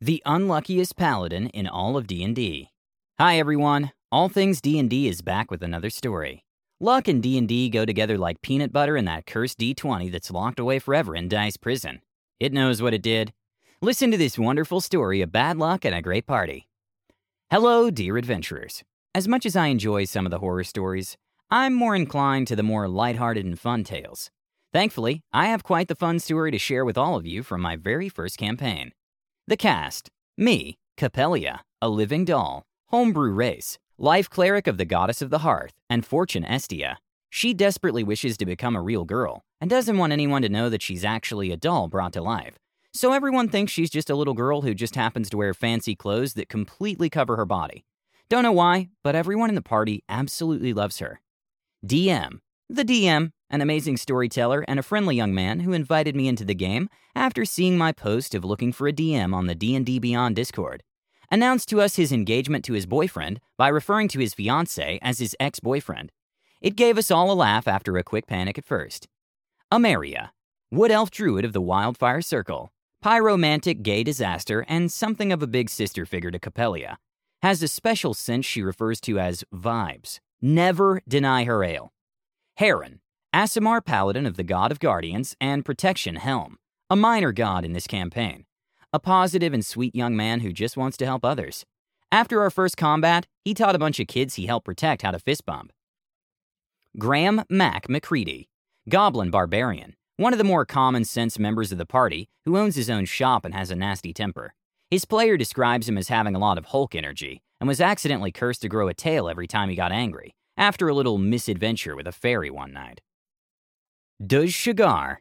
The unluckiest paladin in all of D&D. Hi everyone. All things D&D is back with another story. Luck and D&D go together like peanut butter and that cursed D20 that's locked away forever in Dice prison. It knows what it did. Listen to this wonderful story of bad luck and a great party. Hello, dear adventurers. As much as I enjoy some of the horror stories, I'm more inclined to the more lighthearted and fun tales. Thankfully, I have quite the fun story to share with all of you from my very first campaign. The cast me, Capelia, a living doll, homebrew race, life cleric of the goddess of the hearth, and fortune Estia. She desperately wishes to become a real girl and doesn't want anyone to know that she's actually a doll brought to life. So everyone thinks she's just a little girl who just happens to wear fancy clothes that completely cover her body. Don't know why, but everyone in the party absolutely loves her. DM. The DM an amazing storyteller, and a friendly young man who invited me into the game after seeing my post of looking for a DM on the D&D Beyond Discord. Announced to us his engagement to his boyfriend by referring to his fiancée as his ex-boyfriend. It gave us all a laugh after a quick panic at first. Amaria, wood elf druid of the Wildfire Circle, pyromantic gay disaster, and something of a big sister figure to Capelia, has a special sense she refers to as vibes. Never deny her ale. Heron, Aasimar Paladin of the God of Guardians and Protection Helm, a minor god in this campaign. A positive and sweet young man who just wants to help others. After our first combat, he taught a bunch of kids he helped protect how to fist bump. Graham Mac McCready, Goblin Barbarian, one of the more common sense members of the party who owns his own shop and has a nasty temper. His player describes him as having a lot of Hulk energy and was accidentally cursed to grow a tail every time he got angry, after a little misadventure with a fairy one night. Duz Shagar,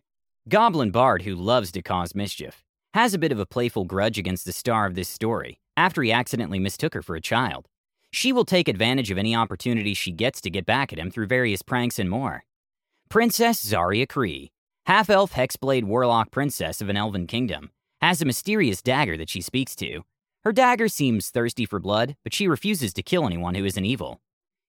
Goblin Bard who loves to cause mischief, has a bit of a playful grudge against the star of this story after he accidentally mistook her for a child. She will take advantage of any opportunity she gets to get back at him through various pranks and more. Princess Zarya Kree, half elf hexblade warlock princess of an elven kingdom, has a mysterious dagger that she speaks to. Her dagger seems thirsty for blood, but she refuses to kill anyone who isn't evil.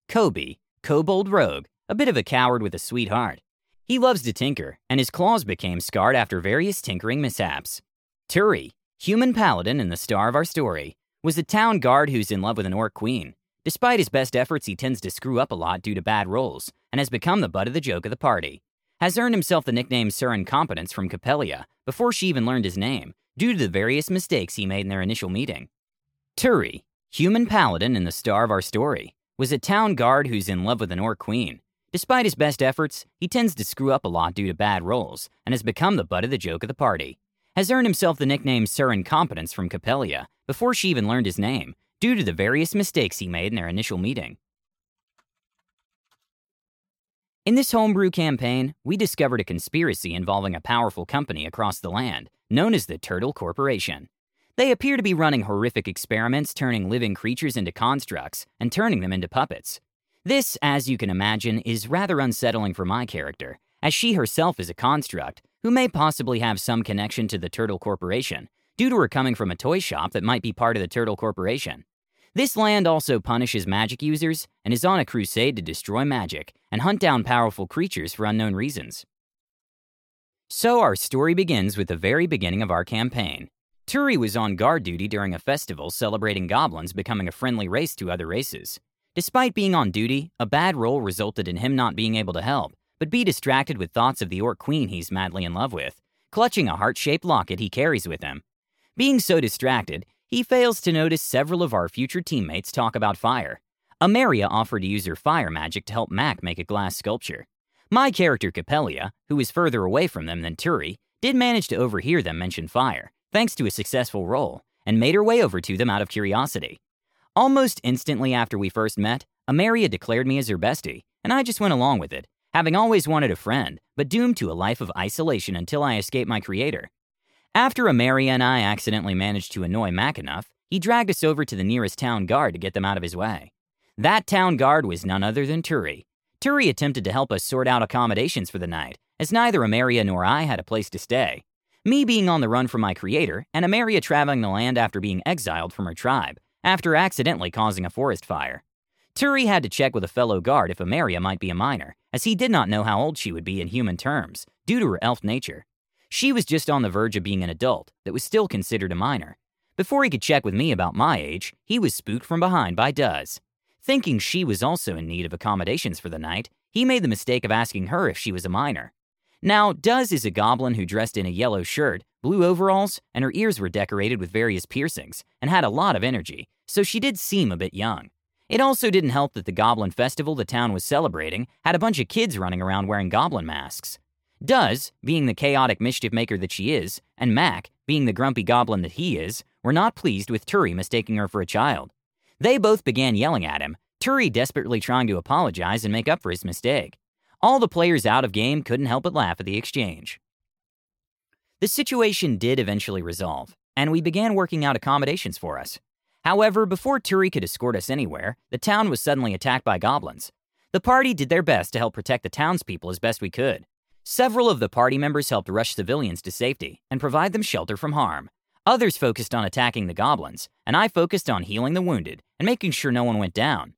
Kobe, kobold rogue, a bit of a coward with a sweet heart. He loves to tinker, and his claws became scarred after various tinkering mishaps. Turi, human paladin and the star of our story, was a town guard who's in love with an orc queen. Despite his best efforts, he tends to screw up a lot due to bad rolls, and has become the butt of the joke of the party. Has earned himself the nickname Sir Incompetence from Capelia before she even learned his name, due to the various mistakes he made in their initial meeting. Turi, human paladin and the star of our story, was a town guard who's in love with an orc queen. Despite his best efforts, he tends to screw up a lot due to bad rolls and has become the butt of the joke of the party. Has earned himself the nickname Sir Incompetence from Capelia before she even learned his name, due to the various mistakes he made in their initial meeting. In this homebrew campaign, we discovered a conspiracy involving a powerful company across the land, known as the Turtle Corporation. They appear to be running horrific experiments turning living creatures into constructs and turning them into puppets. This, as you can imagine, is rather unsettling for my character, as she herself is a construct who may possibly have some connection to the Turtle Corporation, due to her coming from a toy shop that might be part of the Turtle Corporation. This land also punishes magic users and is on a crusade to destroy magic and hunt down powerful creatures for unknown reasons. So, our story begins with the very beginning of our campaign. Turi was on guard duty during a festival celebrating goblins becoming a friendly race to other races. Despite being on duty, a bad roll resulted in him not being able to help, but be distracted with thoughts of the Orc Queen he's madly in love with, clutching a heart shaped locket he carries with him. Being so distracted, he fails to notice several of our future teammates talk about fire. Amaria offered to use her fire magic to help Mac make a glass sculpture. My character Capelia, who is further away from them than Turi, did manage to overhear them mention fire, thanks to a successful roll, and made her way over to them out of curiosity. Almost instantly after we first met, Amaria declared me as her bestie, and I just went along with it, having always wanted a friend, but doomed to a life of isolation until I escaped my creator. After Amaria and I accidentally managed to annoy Mac enough, he dragged us over to the nearest town guard to get them out of his way. That town guard was none other than Turi. Turi attempted to help us sort out accommodations for the night, as neither Amaria nor I had a place to stay. Me being on the run from my creator, and Amaria traveling the land after being exiled from her tribe, after accidentally causing a forest fire. Turi had to check with a fellow guard if Amaria might be a minor, as he did not know how old she would be in human terms, due to her elf nature. She was just on the verge of being an adult that was still considered a minor. Before he could check with me about my age, he was spooked from behind by Duz. Thinking she was also in need of accommodations for the night, he made the mistake of asking her if she was a minor. Now, Duz is a goblin who dressed in a yellow shirt, blue overalls, and her ears were decorated with various piercings, and had a lot of energy, so she did seem a bit young. It also didn't help that the Goblin Festival the town was celebrating had a bunch of kids running around wearing goblin masks. Duz, being the chaotic mischief maker that she is, and Mac, being the grumpy goblin that he is, were not pleased with Turi mistaking her for a child. They both began yelling at him, Turi desperately trying to apologize and make up for his mistake. All the players out of game couldn't help but laugh at the exchange. The situation did eventually resolve, and we began working out accommodations for us. However, before Turi could escort us anywhere, the town was suddenly attacked by goblins. The party did their best to help protect the townspeople as best we could. Several of the party members helped rush civilians to safety and provide them shelter from harm. Others focused on attacking the goblins, and I focused on healing the wounded and making sure no one went down.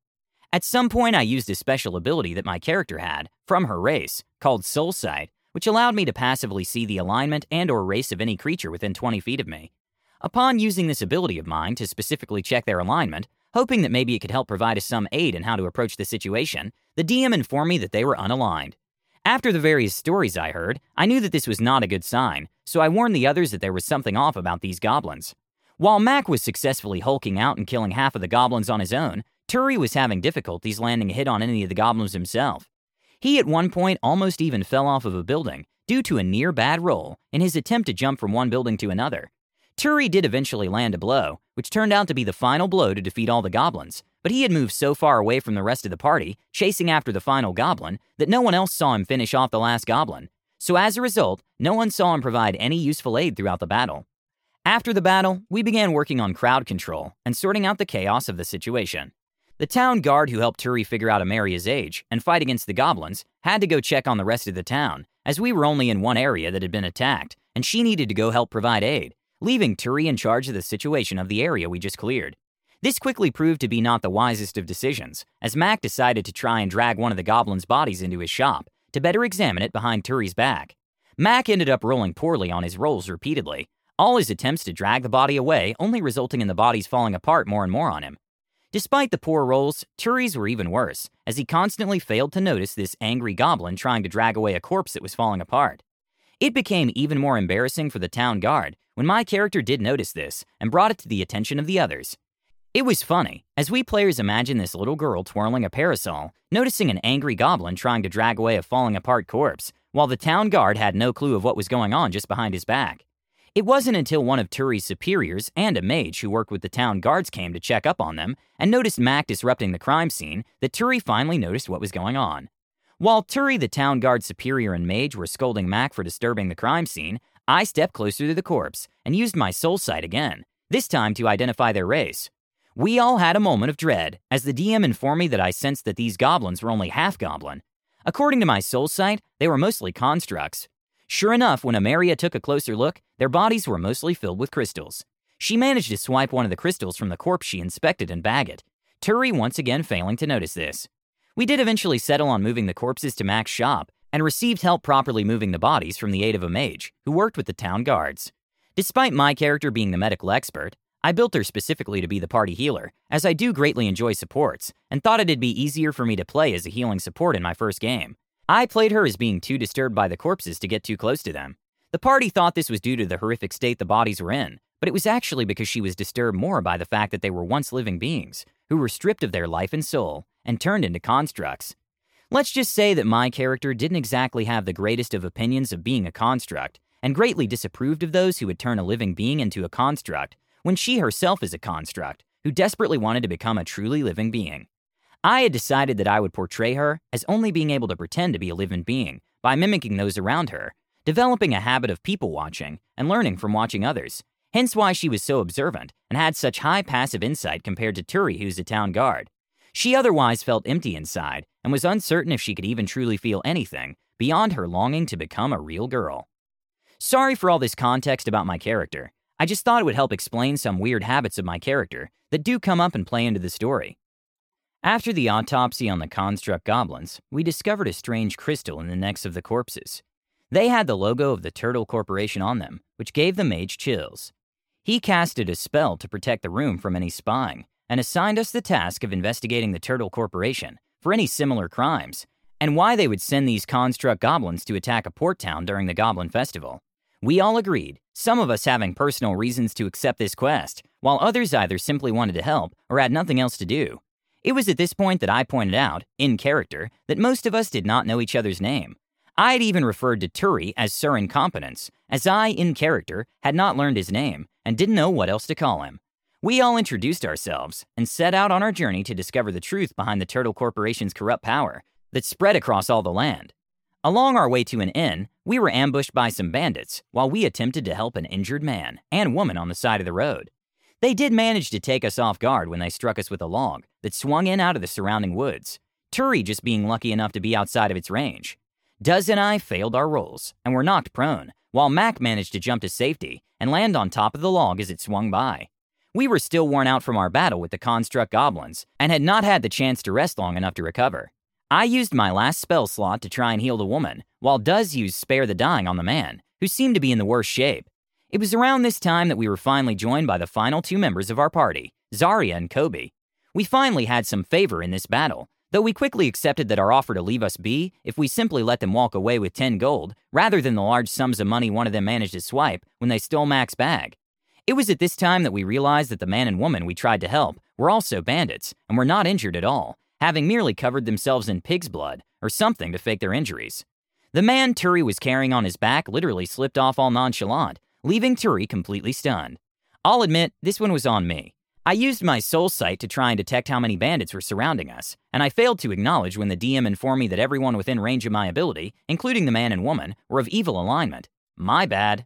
At some point, I used a special ability that my character had from her race, called Soul Sight, which allowed me to passively see the alignment and or race of any creature within 20 feet of me. Upon using this ability of mine to specifically check their alignment, hoping that maybe it could help provide us some aid in how to approach the situation, the DM informed me that they were unaligned. After the various stories I heard, I knew that this was not a good sign, so I warned the others that there was something off about these goblins. While Mac was successfully hulking out and killing half of the goblins on his own, Turi was having difficulties landing a hit on any of the goblins himself. He at one point almost even fell off of a building due to a near bad roll in his attempt to jump from one building to another. Turi did eventually land a blow, which turned out to be the final blow to defeat all the goblins, but he had moved so far away from the rest of the party, chasing after the final goblin, that no one else saw him finish off the last goblin. So as a result, no one saw him provide any useful aid throughout the battle. After the battle, we began working on crowd control and sorting out the chaos of the situation. The town guard who helped Turi figure out Amaria's age and fight against the goblins had to go check on the rest of the town, as we were only in one area that had been attacked, and she needed to go help provide aid, leaving Turi in charge of the situation of the area we just cleared. This quickly proved to be not the wisest of decisions, as Mac decided to try and drag one of the goblins' bodies into his shop to better examine it behind Turi's back. Mac ended up rolling poorly on his rolls repeatedly, all his attempts to drag the body away only resulting in the bodies falling apart more and more on him. Despite the poor rolls, Turi's were even worse, as he constantly failed to notice this angry goblin trying to drag away a corpse that was falling apart. It became even more embarrassing for the town guard when my character did notice this and brought it to the attention of the others. It was funny, as we players imagine this little girl twirling a parasol, noticing an angry goblin trying to drag away a falling apart corpse, while the town guard had no clue of what was going on just behind his back. It wasn't until one of Turi's superiors and a mage who worked with the town guards came to check up on them and noticed Mac disrupting the crime scene that Turi finally noticed what was going on. While Turi, the town guard superior, and mage were scolding Mac for disturbing the crime scene, I stepped closer to the corpse and used my soul sight again, this time to identify their race. We all had a moment of dread as the DM informed me that I sensed that these goblins were only half goblin. According to my soul sight, they were mostly constructs, Sure enough, when Amaria took a closer look, their bodies were mostly filled with crystals. She managed to swipe one of the crystals from the corpse she inspected and bag it, Turi once again failing to notice this. We did eventually settle on moving the corpses to Mac's shop and received help properly moving the bodies from the aid of a mage who worked with the town guards. Despite my character being the medical expert, I built her specifically to be the party healer, as I do greatly enjoy supports, and thought it'd be easier for me to play as a healing support in my first game. I played her as being too disturbed by the corpses to get too close to them. The party thought this was due to the horrific state the bodies were in, but it was actually because she was disturbed more by the fact that they were once living beings, who were stripped of their life and soul, and turned into constructs. Let's just say that my character didn't exactly have the greatest of opinions of being a construct, and greatly disapproved of those who would turn a living being into a construct, when she herself is a construct, who desperately wanted to become a truly living being. I had decided that I would portray her as only being able to pretend to be a living being by mimicking those around her, developing a habit of people watching and learning from watching others. Hence why she was so observant and had such high passive insight compared to Turi, who's a town guard. She otherwise felt empty inside and was uncertain if she could even truly feel anything beyond her longing to become a real girl. Sorry for all this context about my character. I just thought it would help explain some weird habits of my character that do come up and play into the story. After the autopsy on the construct goblins, we discovered a strange crystal in the necks of the corpses. They had the logo of the Turtle Corporation on them, which gave the mage chills. He casted a spell to protect the room from any spying and assigned us the task of investigating the Turtle Corporation for any similar crimes and why they would send these construct goblins to attack a port town during the Goblin Festival. We all agreed, some of us having personal reasons to accept this quest, while others either simply wanted to help or had nothing else to do. It was at this point that I pointed out, in character, that most of us did not know each other's name. I had even referred to Turi as Sir Incompetence, as I, in character, had not learned his name and didn't know what else to call him. We all introduced ourselves and set out on our journey to discover the truth behind the Turtle Corporation's corrupt power that spread across all the land. Along our way to an inn, we were ambushed by some bandits while we attempted to help an injured man and woman on the side of the road. They did manage to take us off guard when they struck us with a log that swung in out of the surrounding woods, Turi just being lucky enough to be outside of its range. Duz and I failed our rolls and were knocked prone, while Mac managed to jump to safety and land on top of the log as it swung by. We were still worn out from our battle with the construct goblins and had not had the chance to rest long enough to recover. I used my last spell slot to try and heal the woman, while Duz used Spare the Dying on the man, who seemed to be in the worst shape. It was around this time that we were finally joined by the final two members of our party, Zarya and Kobe. We finally had some favor in this battle, though we quickly accepted that our offer to leave us be if we simply let them walk away with 10 gold, rather than the large sums of money one of them managed to swipe when they stole Mac's bag. It was at this time that we realized that the man and woman we tried to help were also bandits and were not injured at all, having merely covered themselves in pig's blood or something to fake their injuries. The man Turi was carrying on his back literally slipped off all nonchalant, leaving Turi completely stunned. I'll admit, this one was on me. I used my soul sight to try and detect how many bandits were surrounding us, and I failed to acknowledge when the DM informed me that everyone within range of my ability, including the man and woman, were of evil alignment. My bad.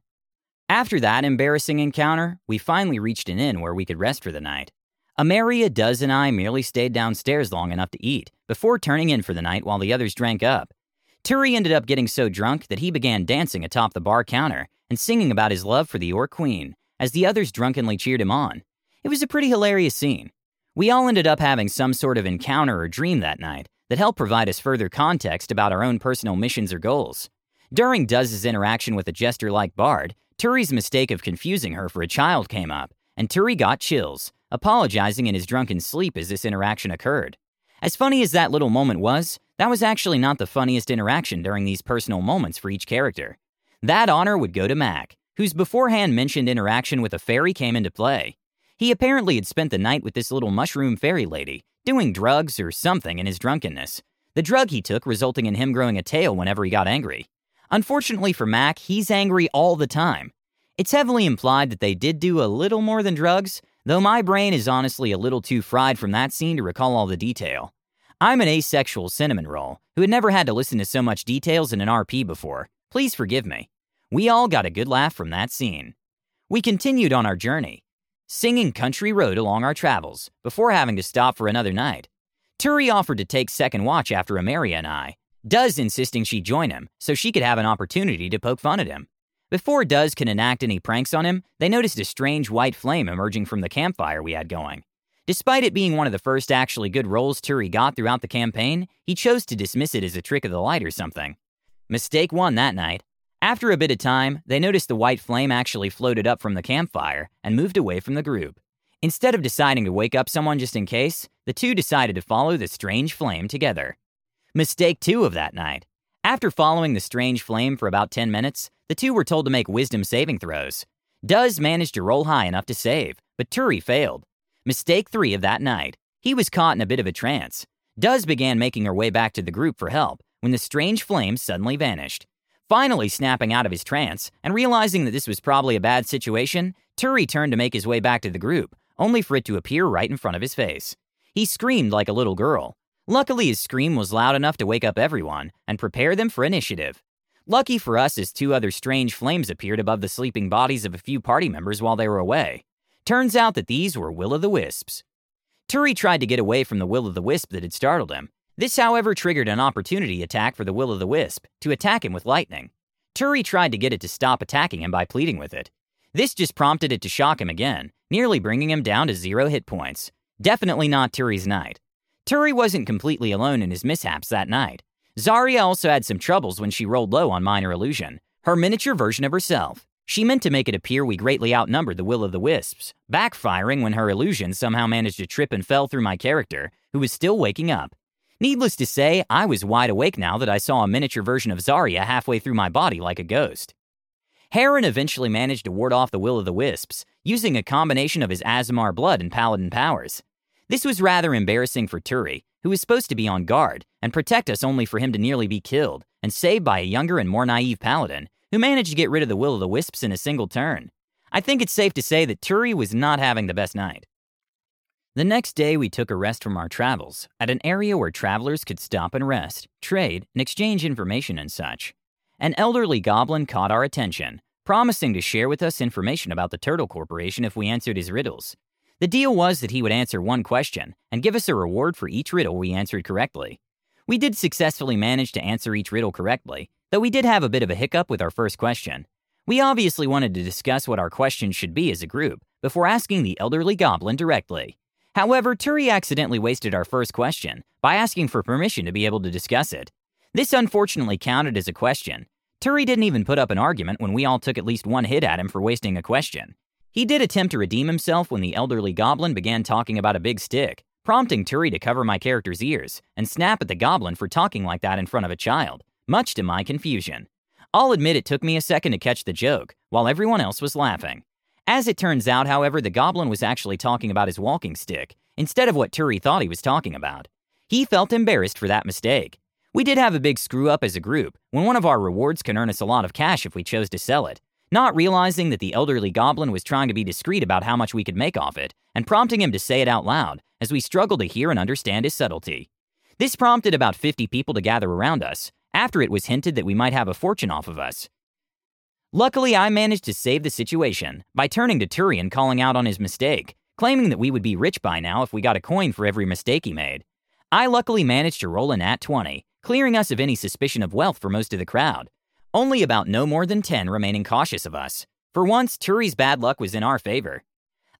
After that embarrassing encounter, we finally reached an inn where we could rest for the night. Amaria, Duz, and I merely stayed downstairs long enough to eat before turning in for the night while the others drank up. Turi ended up getting so drunk that he began dancing atop the bar counter and singing about his love for the Orc Queen as the others drunkenly cheered him on. It was a pretty hilarious scene. We all ended up having some sort of encounter or dream that night that helped provide us further context about our own personal missions or goals. During Duz's interaction with a jester like Bard, Turi's mistake of confusing her for a child came up, and Turi got chills, apologizing in his drunken sleep as this interaction occurred. As funny as that little moment was, that was actually not the funniest interaction during these personal moments for each character. That honor would go to Mac, whose beforehand mentioned interaction with a fairy came into play. He apparently had spent the night with this little mushroom fairy lady, doing drugs or something in his drunkenness. The drug he took resulting in him growing a tail whenever he got angry. Unfortunately for Mac, he's angry all the time. It's heavily implied that they did do a little more than drugs, though my brain is honestly a little too fried from that scene to recall all the detail. I'm an asexual cinnamon roll who had never had to listen to so much details in an RP before. Please forgive me. We all got a good laugh from that scene. We continued on our journey, singing Country Road along our travels before having to stop for another night. Turi offered to take second watch after Amaria and I, Duz insisting she join him so she could have an opportunity to poke fun at him. Before Duz can enact any pranks on him, they noticed a strange white flame emerging from the campfire we had going. Despite it being one of the first actually good rolls Turi got throughout the campaign, he chose to dismiss it as a trick of the light or something. Mistake one that night. After a bit of time, they noticed the white flame actually floated up from the campfire and moved away from the group. Instead of deciding to wake up someone just in case, the two decided to follow the strange flame together. Mistake two of that night. After following the strange flame for about 10 minutes, the two were told to make wisdom saving throws. Duz managed to roll high enough to save, but Turi failed. Mistake three of that night. He was caught in a bit of a trance. Duz began making her way back to the group for help when the strange flame suddenly vanished. Finally, snapping out of his trance and realizing that this was probably a bad situation, Turi turned to make his way back to the group, only for it to appear right in front of his face. He screamed like a little girl. Luckily, his scream was loud enough to wake up everyone and prepare them for initiative. Lucky for us, as two other strange flames appeared above the sleeping bodies of a few party members while they were away. Turns out that these were Will o' the Wisps. Turi tried to get away from the Will o' the Wisp that had startled him. This, however, triggered an opportunity attack for the Will o' the Wisp to attack him with lightning. Turi tried to get it to stop attacking him by pleading with it. This just prompted it to shock him again, nearly bringing him down to zero hit points. Definitely not Turi's night. Turi wasn't completely alone in his mishaps that night. Zarya also had some troubles when she rolled low on Minor Illusion, her miniature version of herself. She meant to make it appear we greatly outnumbered the will o' the wisps, backfiring when her illusion somehow managed to trip and fell through my character, who was still waking up. Needless to say, I was wide awake now that I saw a miniature version of Zarya halfway through my body like a ghost. Heron eventually managed to ward off the will o' the wisps, using a combination of his Aasimar blood and paladin powers. This was rather embarrassing for Turi, who was supposed to be on guard and protect us only for him to nearly be killed and saved by a younger and more naive paladin who managed to get rid of the will o' the wisps in a single turn. I think it's safe to say that Turi was not having the best night. The next day, we took a rest from our travels at an area where travelers could stop and rest, trade, and exchange information and such. An elderly goblin caught our attention, promising to share with us information about the Turtle Corporation if we answered his riddles. The deal was that he would answer one question and give us a reward for each riddle we answered correctly. We did successfully manage to answer each riddle correctly, though we did have a bit of a hiccup with our first question. We obviously wanted to discuss what our questions should be as a group before asking the elderly goblin directly. However, Turi accidentally wasted our first question by asking for permission to be able to discuss it. This unfortunately counted as a question. Turi didn't even put up an argument when we all took at least one hit at him for wasting a question. He did attempt to redeem himself when the elderly goblin began talking about a big stick, prompting Turi to cover my character's ears and snap at the goblin for talking like that in front of a child much to my confusion. I'll admit it took me a second to catch the joke, while everyone else was laughing. As it turns out, however, the goblin was actually talking about his walking stick, instead of what Turi thought he was talking about. He felt embarrassed for that mistake. We did have a big screw up as a group, when one of our rewards can earn us a lot of cash if we chose to sell it, not realizing that the elderly goblin was trying to be discreet about how much we could make off it, and prompting him to say it out loud, as we struggled to hear and understand his subtlety. This prompted about 50 people to gather around us, after it was hinted that we might have a fortune off of us. Luckily, I managed to save the situation by turning to Turi and calling out on his mistake, claiming that we would be rich by now if we got a coin for every mistake he made. I luckily managed to roll a nat 20, clearing us of any suspicion of wealth for most of the crowd. Only about no more than 10 remaining cautious of us. For once, Turi's bad luck was in our favor.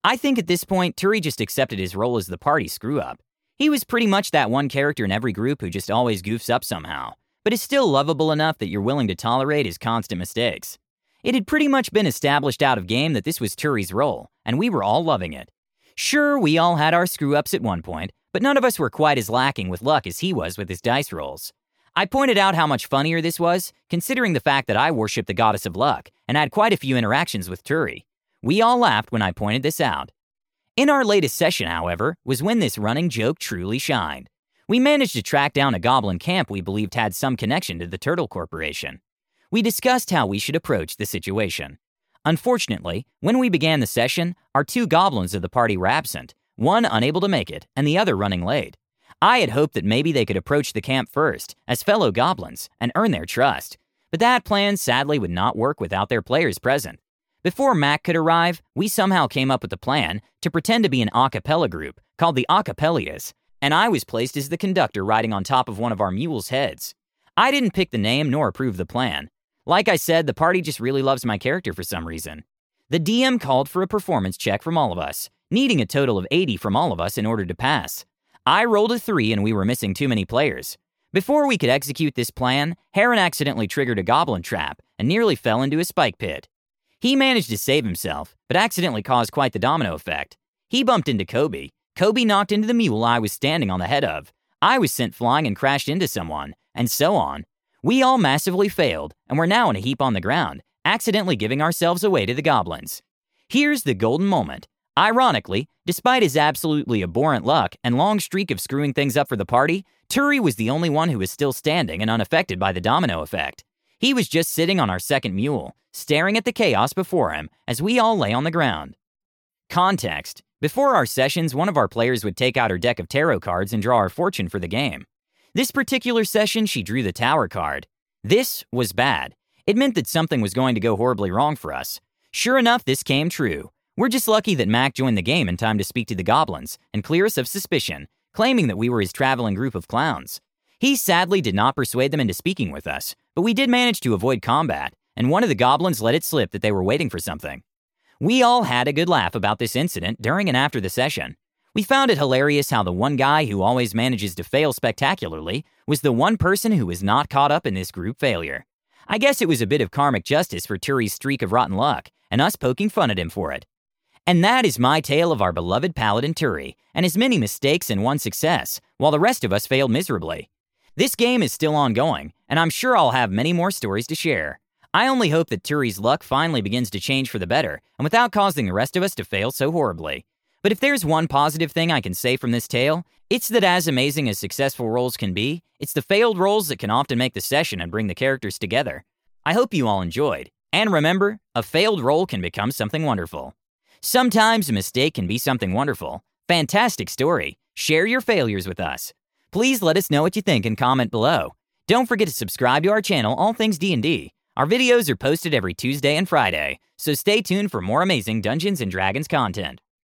I think at this point, Turi just accepted his role as the party screw up. He was pretty much that one character in every group who just always goofs up somehow but is still lovable enough that you're willing to tolerate his constant mistakes. It had pretty much been established out of game that this was Turi's role, and we were all loving it. Sure, we all had our screw ups at one point, but none of us were quite as lacking with luck as he was with his dice rolls. I pointed out how much funnier this was, considering the fact that I worship the goddess of luck and had quite a few interactions with Turi. We all laughed when I pointed this out. In our latest session, however, was when this running joke truly shined we managed to track down a goblin camp we believed had some connection to the Turtle Corporation. We discussed how we should approach the situation. Unfortunately, when we began the session, our two goblins of the party were absent, one unable to make it, and the other running late. I had hoped that maybe they could approach the camp first, as fellow goblins, and earn their trust. But that plan sadly would not work without their players present. Before Mac could arrive, we somehow came up with a plan to pretend to be an a cappella group called the Acapellias and I was placed as the conductor riding on top of one of our mules' heads. I didn't pick the name nor approve the plan. Like I said, the party just really loves my character for some reason. The DM called for a performance check from all of us, needing a total of 80 from all of us in order to pass. I rolled a 3 and we were missing too many players. Before we could execute this plan, Heron accidentally triggered a goblin trap and nearly fell into a spike pit. He managed to save himself, but accidentally caused quite the domino effect. He bumped into Kobe, Kobe knocked into the mule I was standing on the head of. I was sent flying and crashed into someone, and so on. We all massively failed, and we're now in a heap on the ground, accidentally giving ourselves away to the goblins. Here's the golden moment. Ironically, despite his absolutely abhorrent luck and long streak of screwing things up for the party, Turi was the only one who was still standing and unaffected by the domino effect. He was just sitting on our second mule, staring at the chaos before him as we all lay on the ground. Context before our sessions, one of our players would take out her deck of tarot cards and draw our fortune for the game. This particular session, she drew the Tower card. This was bad. It meant that something was going to go horribly wrong for us. Sure enough, this came true. We're just lucky that Mac joined the game in time to speak to the goblins and clear us of suspicion, claiming that we were his traveling group of clowns. He sadly did not persuade them into speaking with us, but we did manage to avoid combat, and one of the goblins let it slip that they were waiting for something. We all had a good laugh about this incident during and after the session. We found it hilarious how the one guy who always manages to fail spectacularly was the one person who was not caught up in this group failure. I guess it was a bit of karmic justice for Turi's streak of rotten luck, and us poking fun at him for it. And that is my tale of our beloved paladin Turi, and his many mistakes and one success, while the rest of us failed miserably. This game is still ongoing, and I'm sure I'll have many more stories to share. I only hope that Turi's luck finally begins to change for the better, and without causing the rest of us to fail so horribly. But if there's one positive thing I can say from this tale, it's that as amazing as successful rolls can be, it's the failed rolls that can often make the session and bring the characters together. I hope you all enjoyed. And remember, a failed roll can become something wonderful. Sometimes a mistake can be something wonderful. Fantastic story. Share your failures with us. Please let us know what you think and comment below. Don't forget to subscribe to our channel All Things D&D. Our videos are posted every Tuesday and Friday, so stay tuned for more amazing Dungeons and Dragons content.